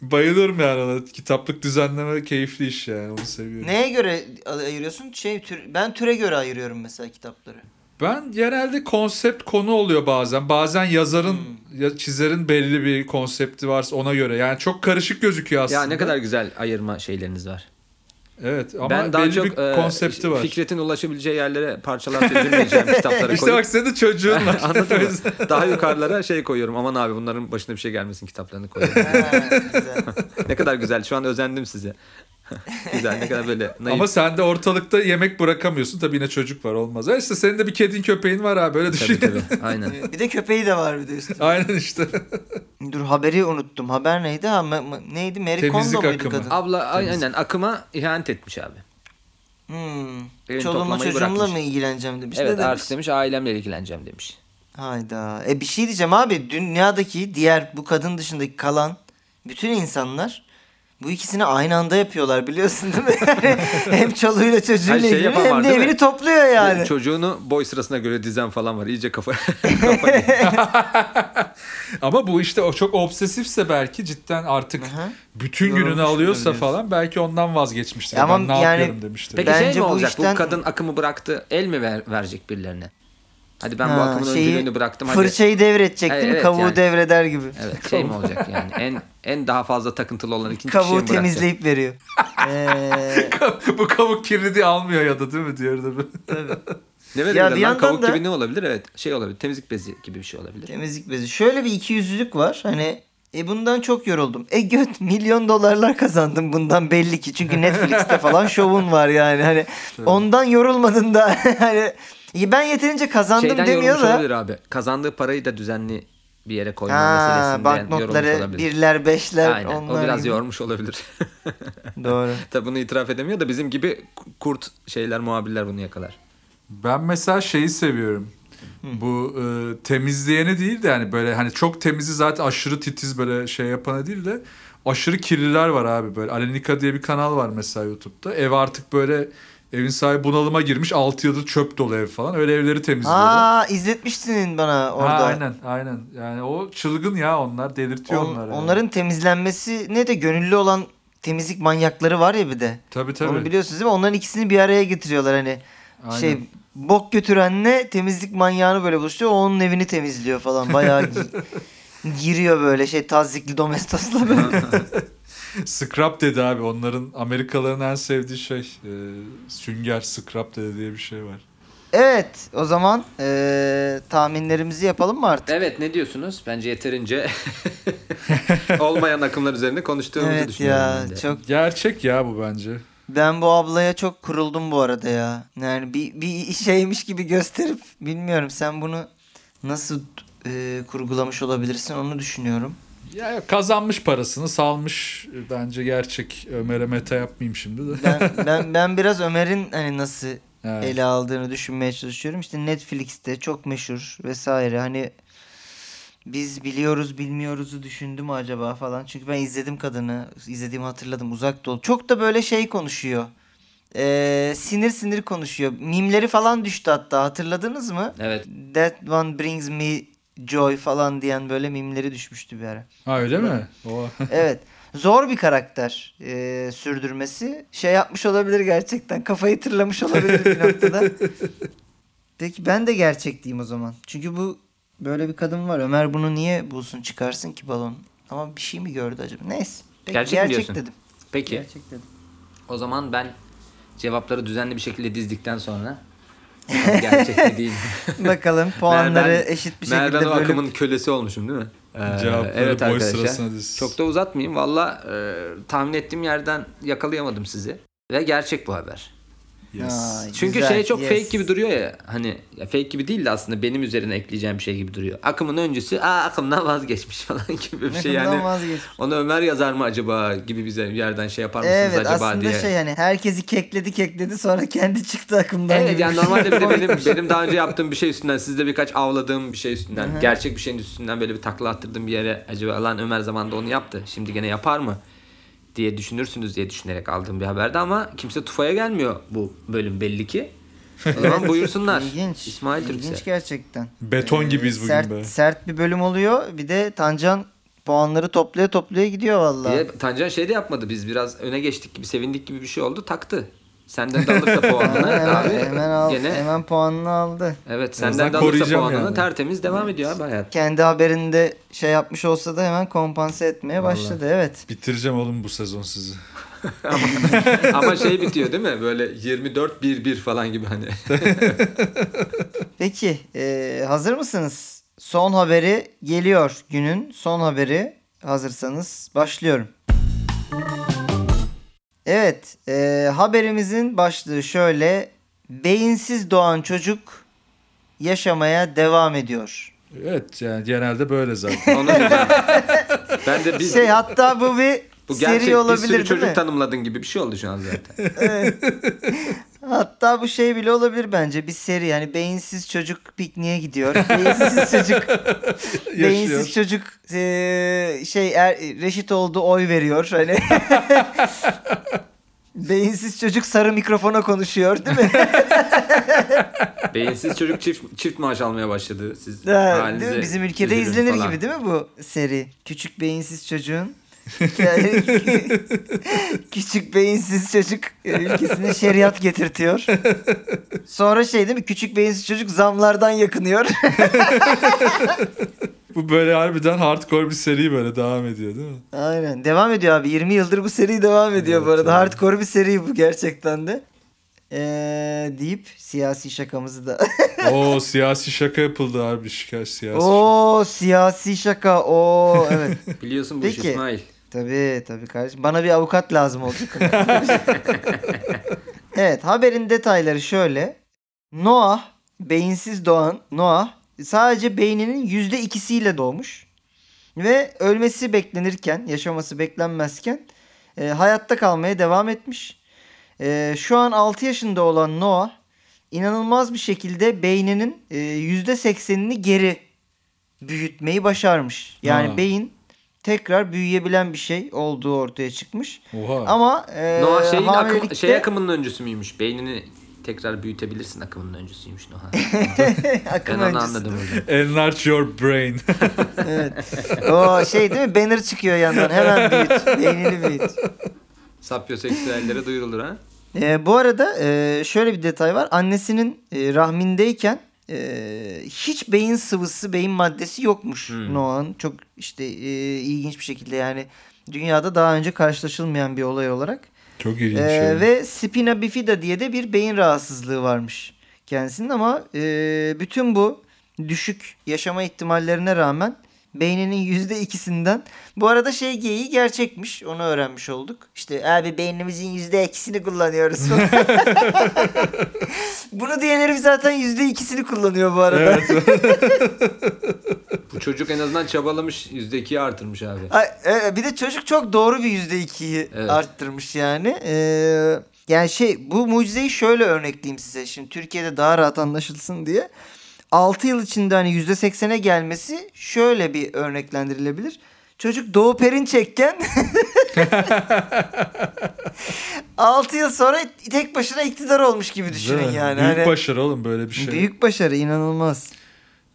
Bayılıyorum yani ona. Kitaplık düzenleme keyifli iş yani. Onu seviyorum. Neye göre ayırıyorsun? Şey tür, ben türe göre ayırıyorum mesela kitapları. Ben genelde konsept konu oluyor bazen. Bazen yazarın Hmm. ya çizerin belli bir konsepti varsa ona göre. Yani çok karışık gözüküyor aslında. Ya ne kadar güzel ayırma şeyleriniz var. Evet ama ben daha belli çok bir e, konsepti var. Fikret'in ulaşabileceği yerlere parçalar çözülmeyeceğim kitapları İşte koyup. bak senin de çocuğun var. Anladın mı? Daha yukarılara şey koyuyorum. Aman abi bunların başına bir şey gelmesin kitaplarını koyuyorum. Ne kadar güzel. Şu an özendim size. güzel ne kadar böyle naif. Ama sen de ortalıkta yemek bırakamıyorsun. Tabii yine çocuk var olmaz. Ha işte senin de bir kedin köpeğin var abi öyle düşün. Tabii tabii. Aynen. bir de köpeği de var bir de üstüne. Aynen işte. Dur haberi unuttum. Haber neydi? Ha, ma- neydi? Mary Temizlik Kondo akımı. kadın? Abla aynen akıma ihanet etmiş abi. Hmm. Çoluğumla çocuğumla bırakmış. mı ilgileneceğim demiş. Evet ne demiş? artık demiş ailemle ilgileneceğim demiş. Hayda. E bir şey diyeceğim abi. Dünyadaki diğer bu kadın dışındaki kalan bütün insanlar bu ikisini aynı anda yapıyorlar biliyorsun değil mi? Yani hem çoluğuyla çocuğuyla şey hem de mi? evini topluyor yani. Çocuğunu boy sırasına göre dizen falan var. İyice kafa. Ama bu işte o çok obsesifse belki cidden artık Aha. bütün Yorulmuş gününü alıyorsa falan belki ondan vazgeçmiştir. Ama ben ne yani- yapıyorum demiştir. Peki Bence şey mi bu olacak? işten- Bu kadın akımı bıraktı. El mi ver, verecek birilerine? Hadi ben bu Ha, akımın şeyi- öncülüğünü bıraktım. Hadi. Fırçayı devredecek Evet, değil mi? evet, Kavuğu yani. devreder gibi. Evet şey mi olacak yani? En en daha fazla takıntılı olan ikinci kişiye Kavuğu mi bırakacak? temizleyip veriyor. Ee, bu kavuk kirli diye almıyor ya da değil mi diğeri de. Ne Ya verebilirler bir lan? yandan Kavuk da- gibi ne olabilir? Evet şey olabilir. Temizlik bezi gibi bir şey olabilir. temizlik bezi. Şöyle bir ikiyüzlülük var. Hani e bundan çok yoruldum. E göt milyon dolarlar kazandım bundan belli ki. Çünkü Netflix'te falan şovun var yani. Hani ondan yorulmadın da hani ben yeterince kazandım Şeyden demiyor da. olabilir abi. Kazandığı parayı da düzenli bir yere koyma Ha, meselesinden banknotları olabilir. birler beşler Aynen. onlar o biraz gibi. yormuş olabilir. Doğru. Tabi bunu itiraf edemiyor da bizim gibi kurt şeyler muhabirler bunu yakalar. Ben mesela şeyi seviyorum. Bu e, temizleyeni değil de yani böyle hani çok temizi zaten aşırı titiz böyle şey yapanı değil de aşırı kirliler var abi böyle. Alenika diye bir kanal var mesela YouTube'da. Ev artık böyle evin sahibi bunalıma girmiş 6 yıldır çöp dolu ev falan. Öyle evleri temizliyorlar. Aa izletmiştin bana orada. Ha, aynen aynen. Yani o çılgın ya onlar delirtiyor On- onları. yani. onların temizlenmesi ne de gönüllü olan temizlik manyakları var ya bir de. Tabii tabii. Onu biliyorsunuz değil mi? Onların ikisini bir araya getiriyorlar hani. Aynen. Şey bok götürenle temizlik manyağını böyle buluşturuyor. Onun evini temizliyor falan. Bayağı gi- giriyor böyle şey tazikli domestosla böyle. Scrap dedi abi. Onların Amerikalıların en sevdiği şey. e, sünger scrap dedi diye bir şey var. evet o zaman eee, tahminlerimizi yapalım mı artık? Evet ne diyorsunuz? Bence yeterince olmayan akımlar üzerine konuştuğumuzu Evet düşünüyorum. ya ben de. çok Gerçek ya bu bence. ben bu ablaya çok kuruldum bu arada ya. Yani bir, bir şeymiş gibi gösterip bilmiyorum sen bunu nasıl eee, kurgulamış olabilirsin onu düşünüyorum. Ya yok, kazanmış parasını salmış bence gerçek Ömer'e meta yapmayayım şimdi de. Ben ben ben biraz Ömer'in hani nasıl Evet. ele aldığını düşünmeye çalışıyorum. İşte Netflix'te çok meşhur vesaire. Hani biz biliyoruz bilmiyoruzu düşündü mü acaba falan. Çünkü ben izledim kadını. izlediğimi hatırladım. Uzak Doğu. Çok da böyle şey konuşuyor. Ee, sinir sinir konuşuyor. Mimleri falan düştü hatta. Hatırladınız mı? Evet. That one brings me joy falan diyen böyle mimleri düşmüştü bir ara. Ha öyle mi? O. Evet. Zor bir karakter e, sürdürmesi. Şey yapmış olabilir gerçekten. Kafayı tırlamış olabilir bir noktada. Peki ben de gerçek o zaman. Çünkü bu böyle bir kadın var. Ömer bunu niye bulsun çıkarsın ki balon? Ama bir şey mi gördü acaba? Neyse. Peki, Gerçek mi gerçek diyorsun? dedim. Peki Gerçek dedim. o zaman ben cevapları düzenli bir şekilde dizdikten sonra bakalım gerçek mi değil? Bakalım puanları Merdan- eşit bir şekilde Merdan bölüp akımın kölesi olmuşum değil mi? Ee, Cevapları boy sırasına diz. Çok da uzatmayayım. Valla e, tahmin ettiğim yerden yakalayamadım sizi. Ve gerçek bu haber. Yes. Ay, Çünkü güzel, şey çok yes. fake gibi duruyor ya. Hani ya fake gibi değil de aslında benim üzerine ekleyeceğim bir şey gibi duruyor. Akımın öncüsü aa akımdan vazgeçmiş falan gibi bir şey yani. vazgeç. Onu Ömer yazar mı acaba gibi bize bir yerden şey yapar mısınız Evet acaba aslında diye. şey yani herkesi kekledi kekledi sonra kendi çıktı akımdan. Evet gibi yani şey. normalde bir de benim benim daha önce yaptığım bir şey üstünden sizde birkaç avladığım bir şey üstünden gerçek bir şeyin üstünden böyle bir takla attırdığım bir yere acaba lan Ömer zamanında onu yaptı. Şimdi gene yapar mı? Diye düşünürsünüz diye düşünerek aldığım bir haberdi ama kimse tufaya gelmiyor bu bölüm belli ki. O zaman buyursunlar. İlginç. İsmail İlginç Türkse. gerçekten. Beton gibiyiz bugün sert, be. Sert bir bölüm oluyor. Bir de Tancan puanları toplaya toplaya gidiyor vallahi. Diye Tancan şey de yapmadı biz biraz öne geçtik gibi sevindik gibi bir şey oldu taktı. Senden de alırsa puanını hemen, abi hemen, al, gene hemen puanını aldı. evet senden de alırsa puanını yani. tertemiz devam ediyor abi hayat. Kendi haberinde şey yapmış olsa da hemen kompanse etmeye Vallahi. başladı. Evet. Bitireceğim oğlum bu sezon sizi. Ama şey bitiyor değil mi? Böyle 24-1-1 falan gibi hani. Peki e, hazır mısınız? Son haberi geliyor. Günün son haberi. Hazırsanız başlıyorum. Evet. e, haberimizin başlığı şöyle. Beyinsiz doğan çocuk yaşamaya devam ediyor. Evet yani genelde böyle zaten. Onu. Ben de bir, Şey hatta bu bir bu seri gerçek bir olabilir sürü değil çocuk mi? tanımladın gibi bir şey oldu şu an zaten. Hatta bu şey bile olabilir bence. Bir seri yani beyinsiz çocuk pikniğe gidiyor. Beyinsiz çocuk beyinsiz çocuk eee, şey er, reşit oldu oy veriyor. Hani Beyinsiz çocuk sarı mikrofona konuşuyor değil mi? Beyinsiz çocuk çift çift maaş almaya başladı. Siz Ha, değil mi? Bizim ülkede izlenir falan. gibi değil mi bu seri? Küçük beyinsiz çocuğun Küçük beyinsiz çocuk e, ülkesine şeriat getirtiyor. Sonra şey değil mi? Küçük beyinsiz çocuk zamlardan yakınıyor. Bu böyle harbiden hardcore bir seri böyle devam ediyor değil mi? Aynen. Devam ediyor abi. 20 yıldır bu seri devam ediyor bu Evet, arada. evet. Hardcore bir seri bu gerçekten de. Ee, deyip siyasi şakamızı da. Oo siyasi şaka yapıldı abi şikayet siyasi. Oo siyasi şaka. Oo evet. Biliyorsun bu Peki. İsmail. Tabii tabii kardeşim. Bana bir avukat lazım olacak. evet haberin detayları şöyle. Noah, beyinsiz doğan Noah sadece beyninin yüzde ikisiyle doğmuş. Ve ölmesi beklenirken, yaşaması beklenmezken e, hayatta kalmaya devam etmiş. E, şu an 6 yaşında olan Noah inanılmaz bir şekilde beyninin e, yüzde seksenini geri büyütmeyi başarmış. Yani Ha. beyin tekrar büyüyebilen bir şey olduğu ortaya çıkmış. Oha. Ama e, Noah şeyin akım, hamilelikte- şey akımının öncüsü müymüş? Beynini tekrar büyütebilirsin akımının öncüsüymüş Noah. akım ben onu öncüsü. anladım orada. Enlarge your brain. O şey değil mi? Banner çıkıyor yandan. Hemen büyüt. Beynini büyüt. Sapyoseksüellere duyurulur ha. Ee, bu arada e, şöyle bir detay var. Annesinin e, rahmindeyken e, hiç beyin sıvısı, beyin maddesi yokmuş Hmm. Noah'ın. Çok işte e, ilginç bir şekilde yani dünyada daha önce karşılaşılmayan bir olay olarak. Çok ilginç. Şey. ve spina bifida diye de bir beyin rahatsızlığı varmış kendisinin ama e, bütün bu düşük yaşama ihtimallerine rağmen beyninin yüzde ikisinden bu arada şey geyiği gerçekmiş onu öğrenmiş olduk. İşte abi beynimizin yüzde ikisini kullanıyoruz. Bunu diyen herif zaten yüzde ikisini kullanıyor bu arada. Bu çocuk en azından çabalamış. %2'yi artırmış abi. Ay, e, bir de çocuk çok doğru bir yüzde ikiyi Evet. arttırmış yani. Ee, yani şey bu mucizeyi şöyle örnekleyeyim size. Şimdi Türkiye'de daha rahat anlaşılsın diye. 6 yıl içinde hani yüzde seksene gelmesi şöyle bir örneklendirilebilir. Çocuk Doğu Perinçekken 6 yıl sonra tek başına iktidar olmuş gibi düşünün yani. Büyük Hani başarı oğlum böyle bir şey. Büyük başarı inanılmaz.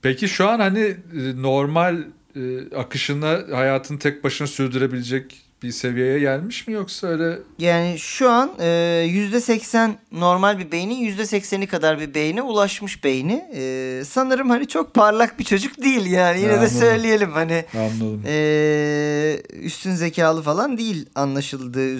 Peki şu an hani e, normal e, akışında hayatını tek başına sürdürebilecek bir seviyeye gelmiş mi yoksa öyle Yani şu an e, %80 normal bir beynin %80'i kadar bir beyne ulaşmış beyni. E, sanırım hani çok parlak bir çocuk değil yani yine de Anladım. söyleyelim hani anladım. e, üstün zekalı falan değil anlaşıldığı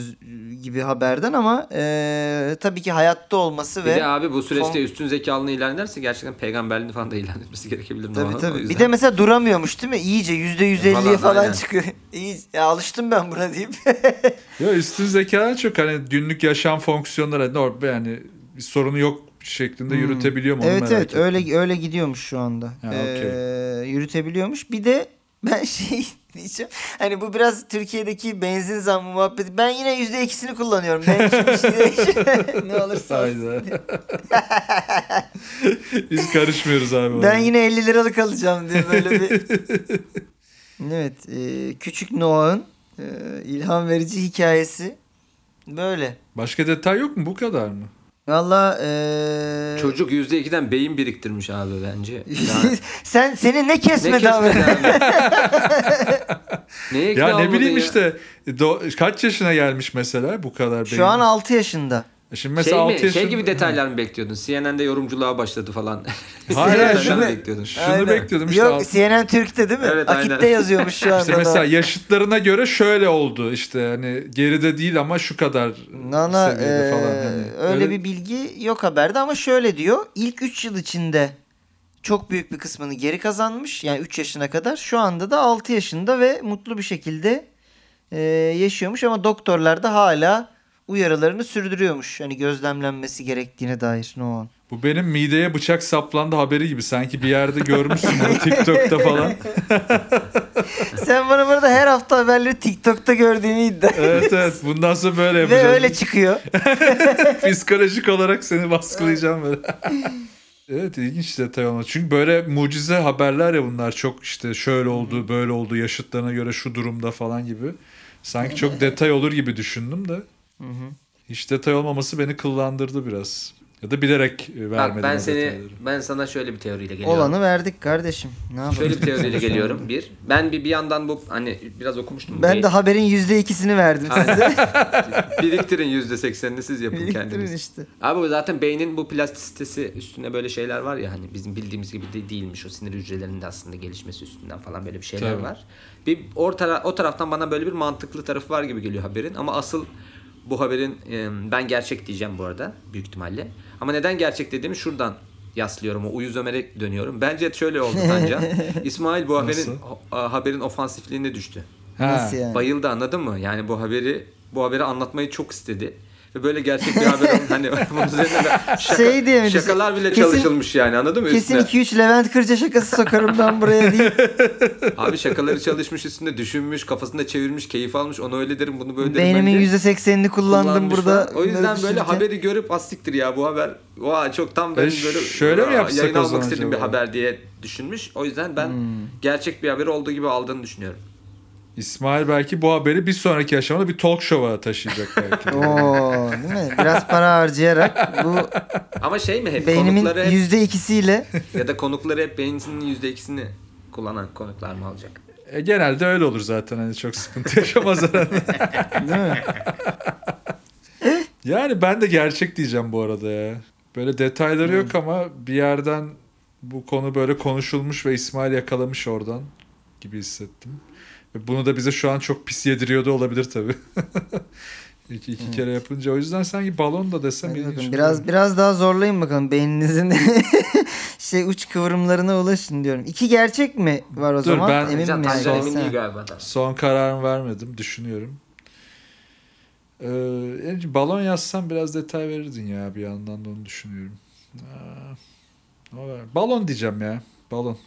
gibi haberden ama e, tabii ki hayatta olması Bir ve de abi bu süreçte Son- üstün zekalılığını ilan ederse gerçekten peygamberliğini falan da ilan etmesi gerekebilir. Tabii tabii. Bir de mesela duramıyormuş değil mi? İyice %150'ye Falan, falan, çıkıyor. İyi, ya alıştım ben buna deyip. Ya üstün zekadan çok hani günlük yaşam fonksiyonları normal yani bir sorunu yok şeklinde yürütebiliyor mu Hmm. evet evet ettim. öyle öyle gidiyormuş şu anda. Ha, Ee, yürütebiliyormuş. Bir de ben şey diyeceğim. Hani bu biraz Türkiye'deki benzin zammı muhabbeti. Ben yine yüzde ikisini kullanıyorum. Ben hiçbir şey değişmiyor. ne olursa olsun. Biz karışmıyoruz abi. Ben ona. yine 50 liralık alacağım diye böyle bir. evet. e, küçük Noah'ın e, ilham verici hikayesi böyle. Başka detay yok mu? Bu kadar mı? Valla e, Çocuk %2'den beyin biriktirmiş abi bence. Yani sen senin ne ne kesmedi abi? kesmedi abi? Neye Ya ne bileyim ya? işte do- kaç yaşına gelmiş mesela bu kadar Şu beyin? an 6 yaşında. Şimdi mesela Şey, 6 mi, yaşında. şey gibi detaylar mı bekliyordun? CNN'de yorumculuğa başladı falan. Hayır, CNN'den şunu- bekliyordun? Şunu bekliyordum işte Yok CNN Türk'te değil mi? Evet, Akit'te aynen. yazıyormuş şu anda. İşte mesela yaşıtlarına göre şöyle oldu işte hani geride değil ama şu kadar Nana seviyede e, falan. Hani öyle bir bilgi yok haberde ama şöyle diyor. İlk 3 yıl içinde çok büyük bir kısmını geri kazanmış. Yani 3 yaşına kadar. Şu anda da 6 yaşında ve mutlu bir şekilde e, yaşıyormuş ama doktorlar da hala uyarılarını sürdürüyormuş. Hani gözlemlenmesi gerektiğine dair Noah'ın. Bu benim mideye bıçak saplandı haberi gibi. Sanki bir yerde görmüşsün bunu TikTok'ta falan. Sen bana burada her hafta haberleri TikTok'ta gördüğümü iddia Evet evet. Bundan sonra böyle Ve yapacağız. öyle çıkıyor. Psikolojik olarak seni baskılayacağım böyle. evet ilginç detay olma. Çünkü böyle mucize haberler ya bunlar. Çok işte şöyle oldu, böyle oldu, yaşıtlarına göre şu durumda falan gibi. Sanki çok detay olur gibi düşündüm de. Hiç detay olmaması beni kıllandırdı biraz. Ya da bilerek e, vermedim Bak ben seni detayları. ben sana şöyle bir teoriyle geliyorum. Olanı verdik kardeşim. Ne yapalım? Şöyle bir teoriyle geliyorum. Bir, ben bir bir yandan bu hani biraz okumuştum. Ben Beyin- de haberin yüzde ikisini verdim size. Biriktirin yüzde seksenini siz yapın Biriktirin kendiniz. işte. Abi bu zaten beynin bu plastisitesi üstüne böyle şeyler var ya hani bizim bildiğimiz gibi de değilmiş o sinir hücrelerinin de aslında gelişmesi üstünden falan böyle bir şeyler Tabii. var. Bir o, tara- o taraftan bana böyle bir mantıklı tarafı var gibi geliyor haberin ama asıl bu haberin e, ben gerçek diyeceğim bu arada büyük ihtimalle. Ama neden gerçek dediğimi şuradan yaslıyorum. O uyuz Ömer'e dönüyorum. Bence şöyle oldu Tancan. İsmail bu haberin o- haberin ofansifliğine düştü. Ha. Nasıl yani? Bayıldı anladın mı? Yani bu haberi bu haberi anlatmayı çok istedi. Ve böyle gerçek bir haber olun. Hani bunun üzerine de şaka, Şey diye mi şakalar bile Kesin- çalışılmış yani anladın mı? Kesin Üstüne. 2-3 Levent Kırca şakası sokarım ben buraya değil. Abi şakaları çalışmış üstünde düşünmüş kafasında çevirmiş keyif almış onu öyle derim bunu böyle derim. Beynimin bence. %80'ini kullandım kullanmış burada. falan. O yüzden böyle haberi görüp astiktir ya bu haber. Oha çok tam ben E, böyle şöyle mi yapsak yayın almak istediğim bir haber diye düşünmüş. O yüzden ben Hmm. gerçek bir haber olduğu gibi aldığını düşünüyorum. İsmail belki bu haberi bir sonraki aşamada bir talk show'a taşıyacak belki. Oo, değil mi? Biraz para harcayarak bu Ama şey mi hep beynimin konukları hep, %2'siyle ya da konukları hep beyninin yüzde ikisini kullanan konuklar mı alacak? E, genelde öyle olur zaten hani çok sıkıntı yaşamaz herhalde. değil mi? Yani ben de gerçek diyeceğim bu arada ya. Böyle detayları yok ama bir yerden bu konu böyle konuşulmuş ve İsmail yakalamış oradan gibi hissettim. Bunu da bize şu an çok pis yediriyordu olabilir tabii. iki, iki kere yapınca o yüzden sanki balon da desem Hadi ilginç bakalım. olur. Biraz biraz daha zorlayın bakalım beyninizin şey uç kıvrımlarına ulaşın diyorum. İki gerçek mi var o Dur, zaman? ben- Emin? Tancan Son- emin değil galiba da. Son kararımı vermedim düşünüyorum. Ee, balon yazsam biraz detay verirdin ya bir yandan da onu düşünüyorum. Aa, ama balon diyeceğim ya. Balon.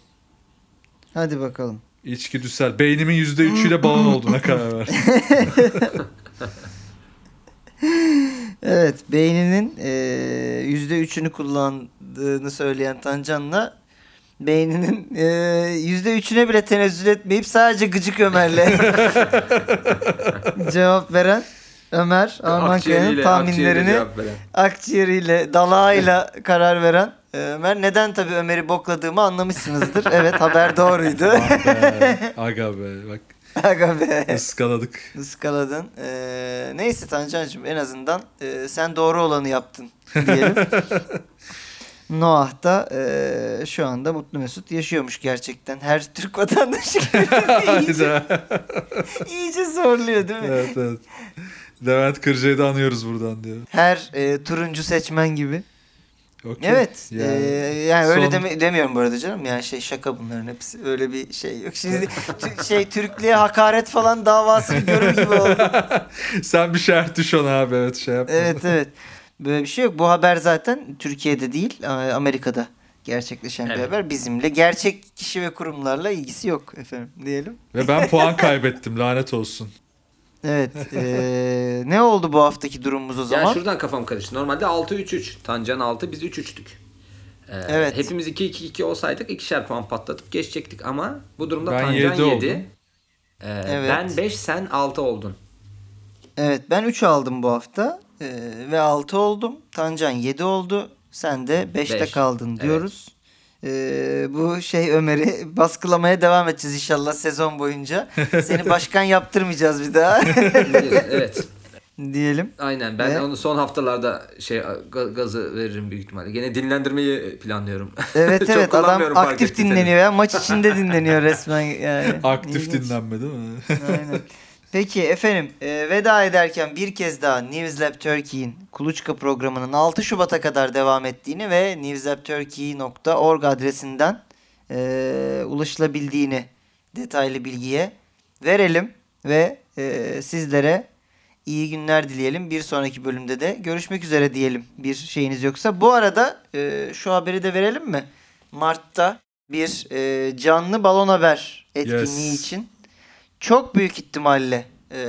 Hadi bakalım. İçgüdüsel. Beynimin %3'üyle balon olduğuna karar ver. Evet beyninin yüzde üçünü kullandığını söyleyen Tancan'la beyninin yüzde üçüne bile tenezzül etmeyip sadece gıcık Ömer'le cevap veren Ömer Arman Kaya'nın tahminlerini akciğeriyle dalağıyla karar veren e, Ömer. Neden tabii Ömer'i bokladığımı anlamışsınızdır. Evet haber doğruydu. Be, Aga be bak Aga be. ıskaladık. Iskaladın. Ee, neyse Tancancığım en azından e, sen doğru olanı yaptın diyelim. Noah da e, şu anda mutlu mesut yaşıyormuş gerçekten. Her Türk vatandaşı iyice, iyice zorluyor değil mi? evet evet. Levent Kırca'yı da anıyoruz buradan diyor. Her e, turuncu seçmen gibi. Okey. Evet. Yani ee, yani öyle son- deme- demiyorum bu arada canım. Yani şey şaka bunların hepsi. Öyle bir şey yok. Şimdi şey Türklüğe hakaret falan davasını görür gibi oldu. Sen bir şerh düş ona abi evet şey yapma. Evet evet. Böyle bir şey yok. Bu haber zaten Türkiye'de değil e, Amerika'da gerçekleşen bir Evet. haber. Bizimle gerçek kişi ve kurumlarla ilgisi yok efendim diyelim. Ve ben puan kaybettim lanet olsun. Evet. e, ne oldu bu haftaki durumumuz o Ya zaman? şuradan kafam karıştı. Normalde 6-3-3. Tancan 6 biz 3-3'tük. Ee, Evet. Hepimiz 2-2-2 olsaydık ikişer puan patlatıp geçecektik ama bu durumda Ben Tancan yedi 7. oldum. Ee, Evet. Ben 5 sen 6 oldun. Evet ben 3 aldım bu hafta e, ve 6 oldum. Tancan 7 oldu. Sen de 5'te Beş. kaldın Evet. Diyoruz. E, bu şey Ömer'i baskılamaya devam edeceğiz inşallah sezon boyunca. Seni başkan yaptırmayacağız bir daha evet. diyelim. Aynen ben Ve- onu son haftalarda şey ga- gazı veririm büyük ihtimalle. Gene dinlendirmeyi planlıyorum. Evet Çok evet adam aktif dinleniyor ya. Maç içinde dinleniyor resmen yani. Aktif İlginç. dinlenme değil mi? Aynen. Peki efendim e, veda ederken bir kez daha News Lab Turkey'in Kuluçka programının 6 Şubat'a kadar devam ettiğini ve newslabturkey.org adresinden e, ulaşılabildiğini detaylı bilgiye verelim ve e, sizlere iyi günler dileyelim. Bir sonraki bölümde de görüşmek üzere diyelim bir şeyiniz yoksa. Bu arada e, şu haberi de verelim mi? Mart'ta bir e, canlı balon haber etkinliği Yes. için çok büyük ihtimalle e,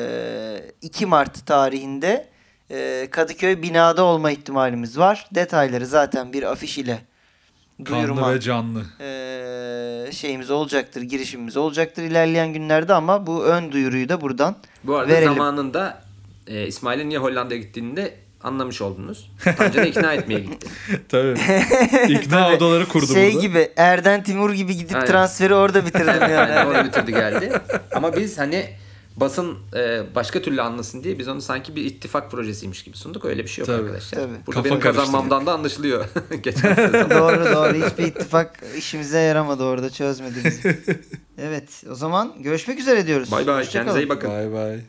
2 Mart tarihinde e, Kadıköy binada olma ihtimalimiz var. Detayları zaten bir afiş ile duyurma Kanlı ve canlı. e, şeyimiz olacaktır, girişimimiz olacaktır ilerleyen günlerde ama bu ön duyuruyu da buradan Bu arada verelim. zamanında e, İsmail'in niye Hollanda'ya gittiğini de anlamış oldunuz. Tancan'ı ikna etmeye gitti. Tabii. İkna odaları kurdu şey burada. gibi Erden Timur gibi gidip Aynen. transferi orada bitirdim yani. Aynen orada bitirdi geldi. Ama biz hani basın e, başka türlü anlasın diye biz onu sanki bir ittifak projesiymiş gibi sunduk. Öyle bir şey yok Tabii. arkadaşlar. Tabii. Burada Kafa benim kazanmamdan da anlaşılıyor. Geçen sezon. doğru doğru hiçbir ittifak işimize yaramadı orada çözmedi bizi. Evet o zaman görüşmek üzere diyoruz. Bay bay. Kendinize iyi bakın. Bay bay.